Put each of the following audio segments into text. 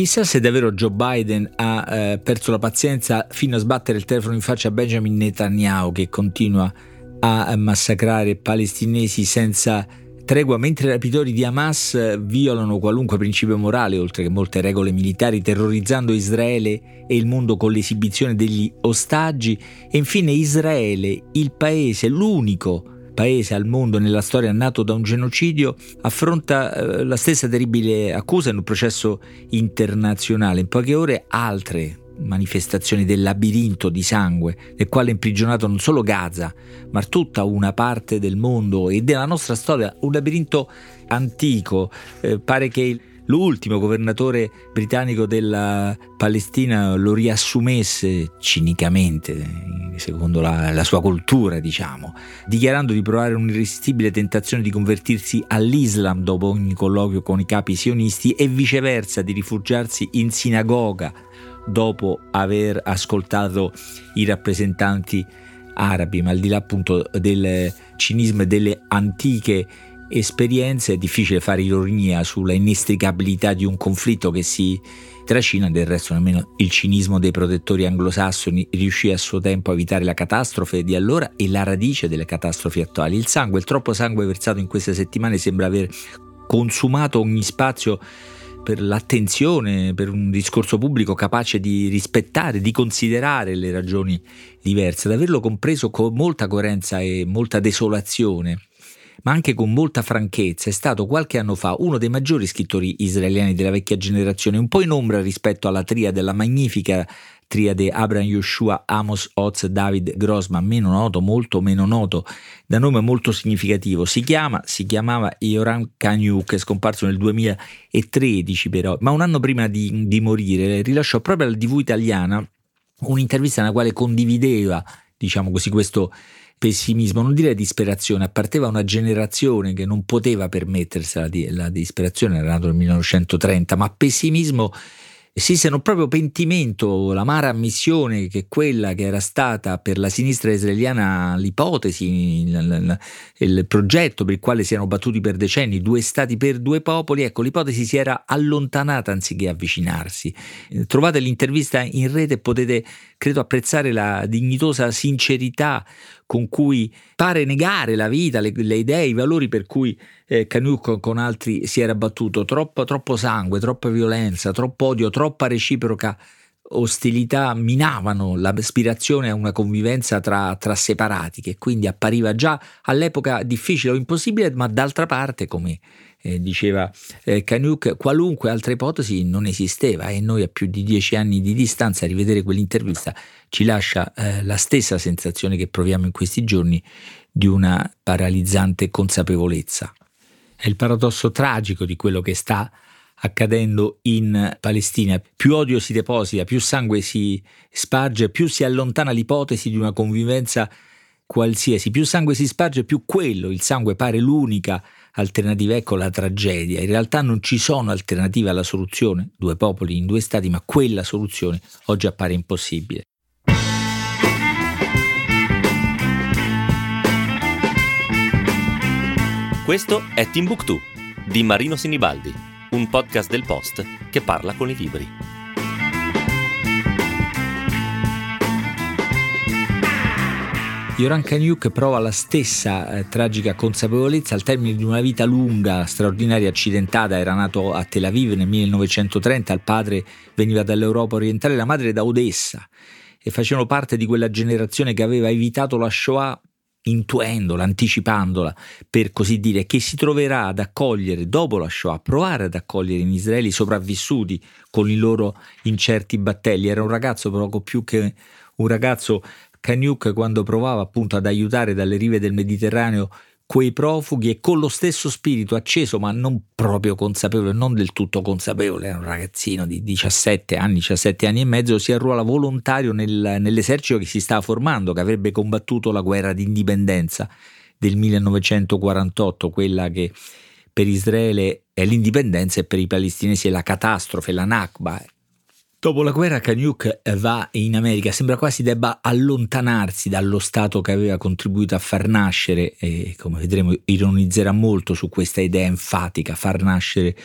Chissà se davvero Joe Biden ha eh, perso la pazienza fino a sbattere il telefono in faccia a Benjamin Netanyahu che continua a massacrare palestinesi senza tregua, mentre i rapitori di Hamas violano qualunque principio morale, oltre che molte regole militari, terrorizzando Israele e il mondo con l'esibizione degli ostaggi, e infine Israele, il paese, l'unico paese al mondo nella storia nato da un genocidio affronta eh, la stessa terribile accusa in un processo internazionale. In poche ore altre manifestazioni del labirinto di sangue nel quale è imprigionato non solo Gaza, ma tutta una parte del mondo e della nostra storia, un labirinto antico. Eh, pare che l'ultimo governatore britannico della Palestina lo riassumesse cinicamente, secondo la, la, sua cultura, diciamo, dichiarando di provare un'irresistibile tentazione di convertirsi all'Islam dopo ogni colloquio con i capi sionisti e viceversa di rifugiarsi in sinagoga dopo aver ascoltato i rappresentanti arabi, ma al di là appunto del cinismo e delle antiche esperienze, è difficile fare ironia sulla inestricabilità di un conflitto che si trascina, del resto nemmeno il cinismo dei protettori anglosassoni riuscì a suo tempo a evitare la catastrofe di allora e la radice delle catastrofi attuali. Il sangue, il troppo sangue versato in queste settimane sembra aver consumato ogni spazio per l'attenzione, per un discorso pubblico capace di rispettare, di considerare le ragioni diverse, ad averlo compreso con molta coerenza e molta desolazione ma anche con molta franchezza, è stato qualche anno fa uno dei maggiori scrittori israeliani della vecchia generazione, un po' in ombra rispetto alla tria della magnifica triade Abraham Yoshua, Amos Oz, David Grossman, meno noto, molto meno noto, da nome molto significativo. Si chiama, si chiamava Yoram Kanyuk, è scomparso nel 2013 però, ma un anno prima di, di morire rilasciò proprio alla TV italiana un'intervista nella quale condivideva, diciamo così, questo pessimismo, non dire disperazione, apparteva a una generazione che non poteva permettersi la, la disperazione, era nato nel 1930, ma pessimismo sì, se non proprio pentimento, l'amara ammissione che quella che era stata per la sinistra israeliana l'ipotesi, il, il, il, progetto per il quale si erano battuti per decenni, due stati per due popoli, ecco, l'ipotesi si era allontanata anziché avvicinarsi. Trovate l'intervista in rete e potete, credo, apprezzare la dignitosa sincerità con cui pare negare la vita, le, le idee, i valori per cui eh, Canuck con altri si era battuto. Troppo, troppo sangue, troppa violenza, troppo odio, troppa reciproca ostilità minavano l'aspirazione a una convivenza tra, tra, separati, che quindi appariva già all'epoca difficile o impossibile, ma d'altra parte, come eh, diceva eh, Canuck, qualunque altra ipotesi non esisteva e noi a più di dieci anni di distanza rivedere quell'intervista ci lascia eh, la stessa sensazione che proviamo in questi giorni di una paralizzante consapevolezza. È il paradosso tragico di quello che sta accadendo in Palestina. Più odio si deposita, più sangue si sparge, più si allontana l'ipotesi di una convivenza qualsiasi, più sangue si sparge, più quello, il sangue pare l'unica alternativa, ecco la tragedia. In realtà non ci sono alternative alla soluzione, due popoli in due stati, ma quella soluzione oggi appare impossibile. Questo è Timbuktu di Marino Sinibaldi, un podcast del Post che parla con i libri. Yoran Kanyuk prova la stessa eh, tragica consapevolezza al termine di una vita lunga, straordinaria, accidentata. Era nato a Tel Aviv nel 1930, il padre veniva dall'Europa orientale, la madre da Odessa e facevano parte di quella generazione che aveva evitato la Shoah intuendola, anticipandola, per così dire, che si troverà ad accogliere dopo la Shoah, a provare ad accogliere in Israele i sopravvissuti con i loro incerti battelli. Era un ragazzo poco più che un ragazzo Kanyuk quando provava appunto ad aiutare dalle rive del Mediterraneo quei profughi e con lo stesso spirito acceso ma non proprio consapevole, non del tutto consapevole, era un ragazzino di 17 anni, 17 anni e mezzo, si arruola volontario nel, nell'esercito che si stava formando, che avrebbe combattuto la guerra d'indipendenza del 1948, quella che per Israele è l'indipendenza e per i palestinesi è la catastrofe, la Nakba, Dopo la guerra Kanyuk va in America, sembra quasi debba allontanarsi dallo Stato che aveva contribuito a far nascere, e come vedremo ironizzerà molto su questa idea enfatica, far nascere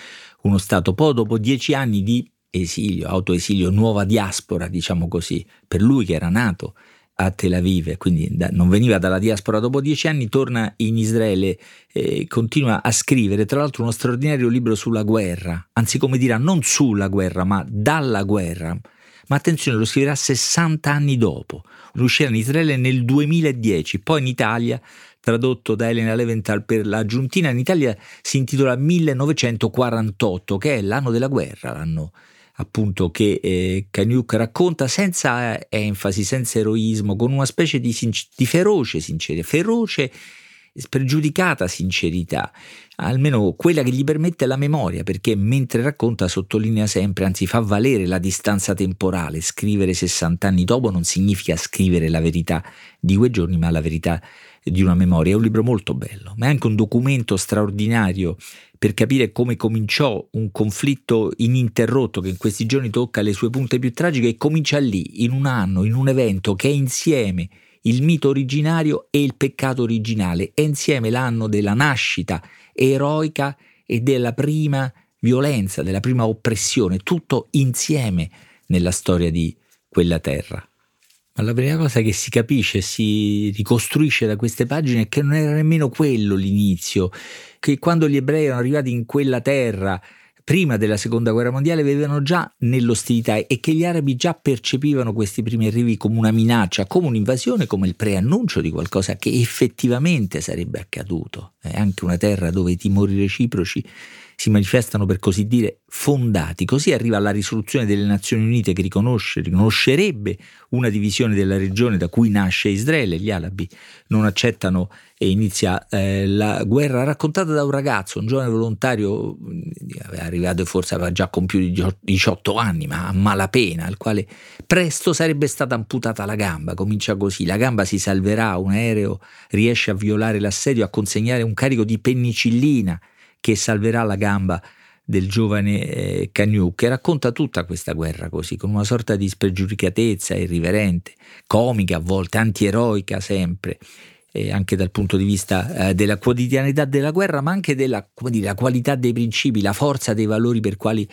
uno Stato. Poi dopo dieci anni di esilio, autoesilio, nuova diaspora, diciamo così, per lui che era nato a Tel Aviv, quindi da, non veniva dalla diaspora dopo dieci anni, torna in Israele e continua a scrivere, tra l'altro uno straordinario libro sulla guerra, anzi come dirà non sulla guerra, ma dalla guerra. Ma attenzione, lo scriverà 60 anni dopo, uscirà in Israele nel 2010, poi in Italia tradotto da Elena Leventhal per la Giuntina in Italia si intitola 1948, che è l'anno della guerra, l'anno appunto che eh, Kanyuk racconta senza eh, enfasi, senza eroismo, con una specie di, sinc- di feroce sincerità, feroce spregiudicata sincerità, almeno quella che gli permette la memoria, perché mentre racconta sottolinea sempre, anzi fa valere la distanza temporale. Scrivere 60 anni dopo non significa scrivere la verità di quei giorni, ma la verità di una memoria. È un libro molto bello, ma è anche un documento straordinario per capire come cominciò un conflitto ininterrotto che in questi giorni tocca le sue punte più tragiche e comincia lì, in un anno, in un evento che è insieme il mito originario e il peccato originale, è insieme l'anno della nascita eroica e della prima violenza, della prima oppressione, tutto insieme nella storia di quella terra. Ma la prima cosa che si capisce, si ricostruisce da queste pagine è che non era nemmeno quello l'inizio, che quando gli ebrei erano arrivati in quella terra, prima della seconda guerra mondiale, vivevano già nell'ostilità e che gli arabi già percepivano questi primi arrivi come una minaccia, come un'invasione, come il preannuncio di qualcosa che effettivamente sarebbe accaduto. È anche una terra dove i timori reciproci si manifestano per così dire fondati. Così arriva alla risoluzione delle Nazioni Unite che riconosce, riconoscerebbe una divisione della regione da cui nasce Israele. Gli arabi non accettano e inizia eh, la guerra raccontata da un ragazzo, un giovane volontario, arrivato forse aveva già compiuto 18 anni, ma a malapena, al quale presto sarebbe stata amputata la gamba. Comincia così, la gamba si salverà, un aereo riesce a violare l'assedio, a consegnare un carico di penicillina che salverà la gamba del giovane eh, Cagnouk, che racconta tutta questa guerra così, con una sorta di spregiudicatezza irriverente, comica a volte, antieroica sempre, eh, anche dal punto di vista eh, della quotidianità della guerra, ma anche della dire, qualità dei principi, la forza dei valori per quali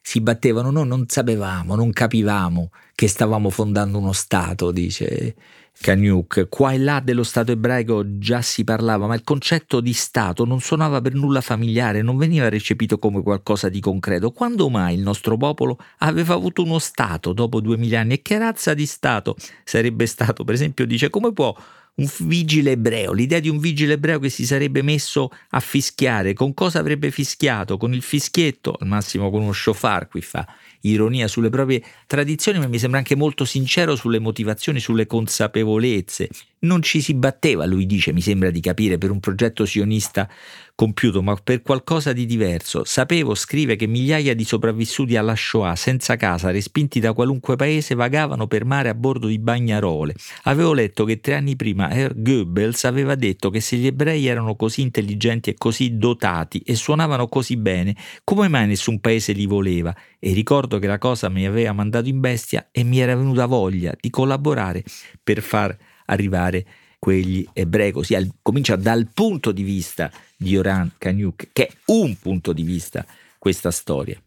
si battevano. Noi non sapevamo, non capivamo che stavamo fondando uno Stato, dice Kanyuk. Qua e là dello Stato ebraico già si parlava, ma il concetto di Stato non suonava per nulla familiare, non veniva recepito come qualcosa di concreto. Quando mai il nostro popolo aveva avuto uno Stato dopo duemila anni? E che razza di Stato sarebbe stato? Per esempio, dice come può un vigile ebreo, l'idea di un vigile ebreo che si sarebbe messo a fischiare, con cosa avrebbe fischiato? Con il fischietto, al massimo con uno shofar, qui fa ironia sulle proprie tradizioni, ma mi sembra anche molto sincero sulle motivazioni, sulle consapevolezze. Non ci si batteva, lui dice, mi sembra di capire, per un progetto sionista compiuto, ma per qualcosa di diverso. Sapevo, scrive, che migliaia di sopravvissuti alla Shoah, senza casa, respinti da qualunque paese, vagavano per mare a bordo di bagnarole. Avevo letto che tre anni prima Herr Goebbels aveva detto che se gli ebrei erano così intelligenti e così dotati e suonavano così bene, come mai nessun paese li voleva? E ricordo che la cosa mi aveva mandato in bestia e mi era venuta voglia di collaborare per far arrivare quegli ebrei, così al, comincia dal punto di vista di Oran Kanyuk, che è un punto di vista questa storia.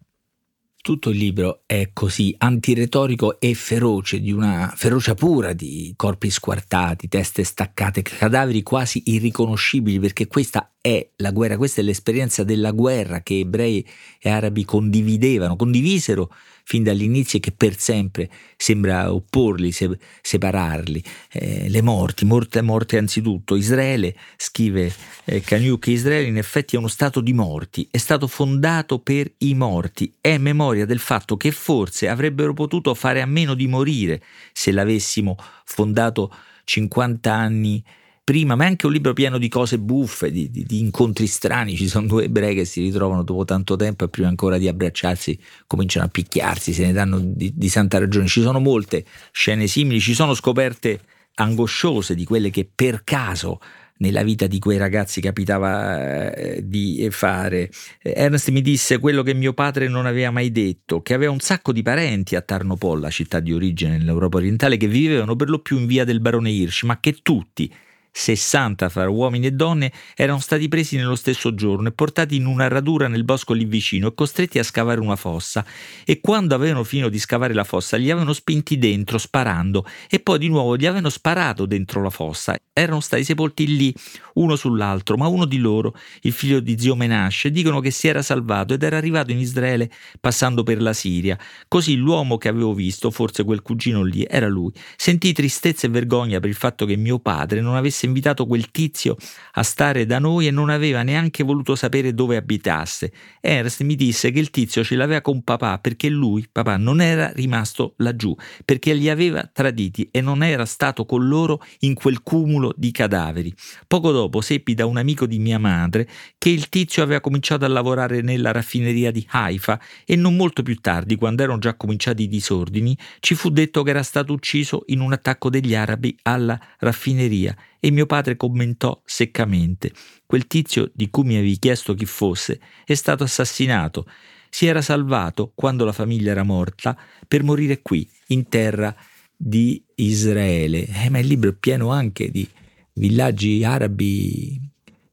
Tutto il libro è così antiretorico e feroce, di una ferocia pura, di corpi squartati, teste staccate, cadaveri quasi irriconoscibili, perché questa è la guerra, questa è l'esperienza della guerra che ebrei e arabi condividevano, condivisero fin dall'inizio e che per sempre sembra opporli, se, separarli. Eh, le morti, morte, morte anzitutto. Israele, scrive eh, Kanyuk, Israele in effetti è uno stato di morti, è stato fondato per i morti, è memoria del fatto che forse avrebbero potuto fare a meno di morire se l'avessimo fondato 50 anni prima, ma è anche un libro pieno di cose buffe, di, di, di, incontri strani. Ci sono due ebrei che si ritrovano dopo tanto tempo e prima ancora di abbracciarsi cominciano a picchiarsi, se ne danno di, di santa ragione. Ci sono molte scene simili, ci sono scoperte angosciose di quelle che per caso nella vita di quei ragazzi capitava eh, di fare. Ernst mi disse quello che mio padre non aveva mai detto, che aveva un sacco di parenti a Tarnopol, la città di origine nell'Europa orientale, che vivevano per lo più in via del barone Hirsch, ma che tutti 60 fra uomini e donne, erano stati presi nello stesso giorno e portati in una radura nel bosco lì vicino e costretti a scavare una fossa. E quando avevano finito di scavare la fossa, li avevano spinti dentro sparando e poi di nuovo gli avevano sparato dentro la fossa. Erano stati sepolti lì, uno sull'altro, ma uno di loro, il figlio di zio Menasce, dicono che si era salvato ed era arrivato in Israele passando per la Siria. Così l'uomo che avevo visto, forse quel cugino lì, era lui. Sentii tristezza e vergogna per il fatto che mio padre non avesse invitato quel tizio a stare da noi e non aveva neanche voluto sapere dove abitasse. Ernst mi disse che il tizio ce l'aveva con papà perché lui, papà, non era rimasto laggiù, perché li aveva traditi e non era stato con loro in quel cumulo di cadaveri. Poco dopo seppi da un amico di mia madre che il tizio aveva cominciato a lavorare nella raffineria di Haifa e non molto più tardi, quando erano già cominciati i disordini, ci fu detto che era stato ucciso in un attacco degli arabi alla raffineria e mio padre commentò seccamente. Quel tizio di cui mi avevi chiesto chi fosse è stato assassinato. Si era salvato quando la famiglia era morta per morire qui, in terra di Israele. Eh, ma il libro è pieno anche di villaggi arabi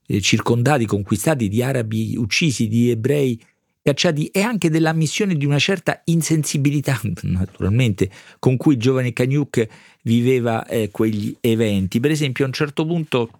eh, circondati, conquistati, di arabi uccisi, di ebrei cacciati e anche dell'ammissione di una certa insensibilità, naturalmente, con cui il giovane Kanyuk viveva eh, quegli eventi. Per esempio, a un certo punto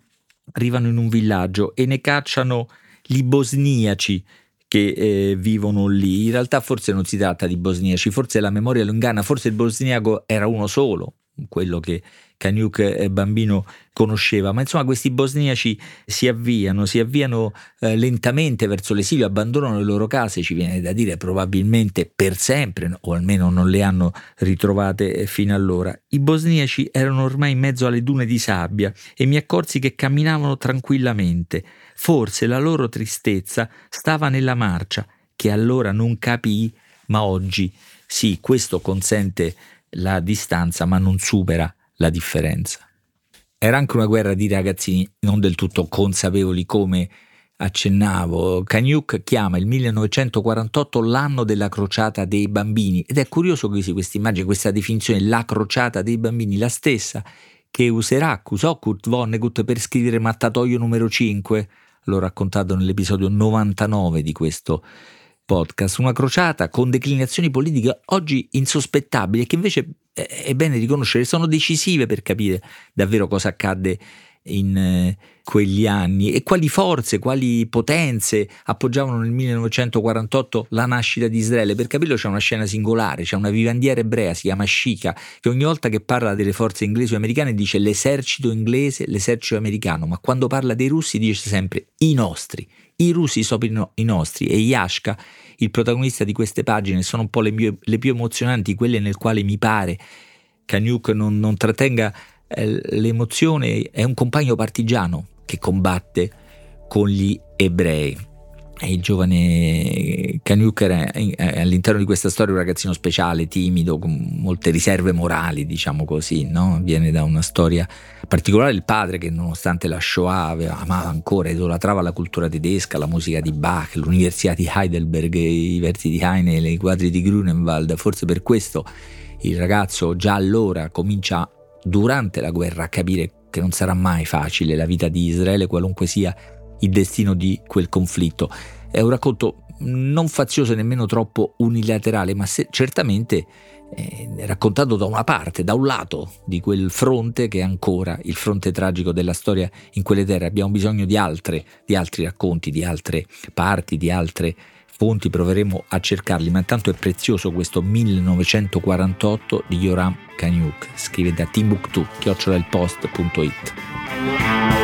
arrivano in un villaggio e ne cacciano gli bosniaci che eh, vivono lì. In realtà forse non si tratta di bosniaci, forse la memoria lo inganna, forse il bosniaco era uno solo, quello che Kaniuk eh, bambino conosceva, ma insomma questi bosniaci si avviano, si avviano eh, lentamente verso l'esilio, abbandonano le loro case, ci viene da dire probabilmente per sempre, o almeno non le hanno ritrovate eh, fino allora. I bosniaci erano ormai in mezzo alle dune di sabbia e mi accorsi che camminavano tranquillamente. Forse la loro tristezza stava nella marcia, che allora non capii, ma oggi sì, questo consente la distanza, ma non supera la differenza. Era anche una guerra di ragazzini non del tutto consapevoli come accennavo. Kanyuk chiama il 1948 l'anno della crociata dei bambini ed è curioso che usi questa immagine, questa definizione, la crociata dei bambini, la stessa che userà, usò Kurt Vonnegut per scrivere Mattatoio numero 5, l'ho raccontato nell'episodio 99 di questo podcast, una crociata con declinazioni politiche oggi insospettabili che invece è bene riconoscere sono decisive per capire davvero cosa accadde in eh, quegli anni e quali forze, quali potenze appoggiavano nel 1948 la nascita di Israele. Per capirlo c'è una scena singolare, c'è una vivandiera ebrea, si chiama Shika, che ogni volta che parla delle forze inglesi o americane dice l'esercito inglese, l'esercito americano, ma quando parla dei russi dice sempre i nostri. I russi sono i nostri e Yashka, il protagonista di queste pagine, sono un po' le, mie, le più emozionanti, quelle nel quale mi pare Kanyuk non, non trattenga eh, l'emozione, è un compagno partigiano che combatte con gli ebrei. Il giovane Kanyuk era all'interno di questa storia un ragazzino speciale, timido, con molte riserve morali, diciamo così, no? Viene da una storia particolare il padre che nonostante la Shoah aveva, amava ancora, idolatrava la cultura tedesca, la musica di Bach, l'università di Heidelberg, i versi di Heine, i quadri di Grunewald, forse per questo il ragazzo già allora comincia durante la guerra a capire che non sarà mai facile la vita di Israele, qualunque sia il destino di quel conflitto. È un racconto non fazioso e nemmeno troppo unilaterale, ma se, certamente eh, raccontato da una parte, da un lato di quel fronte che è ancora il fronte tragico della storia in quelle terre. Abbiamo bisogno di, altre, di altri racconti, di altre parti, di altre fonti, proveremo a cercarli, ma intanto è prezioso questo 1948 di Yoram Kanyuk. Scrive da Timbuktu, chiocciolalpost.it.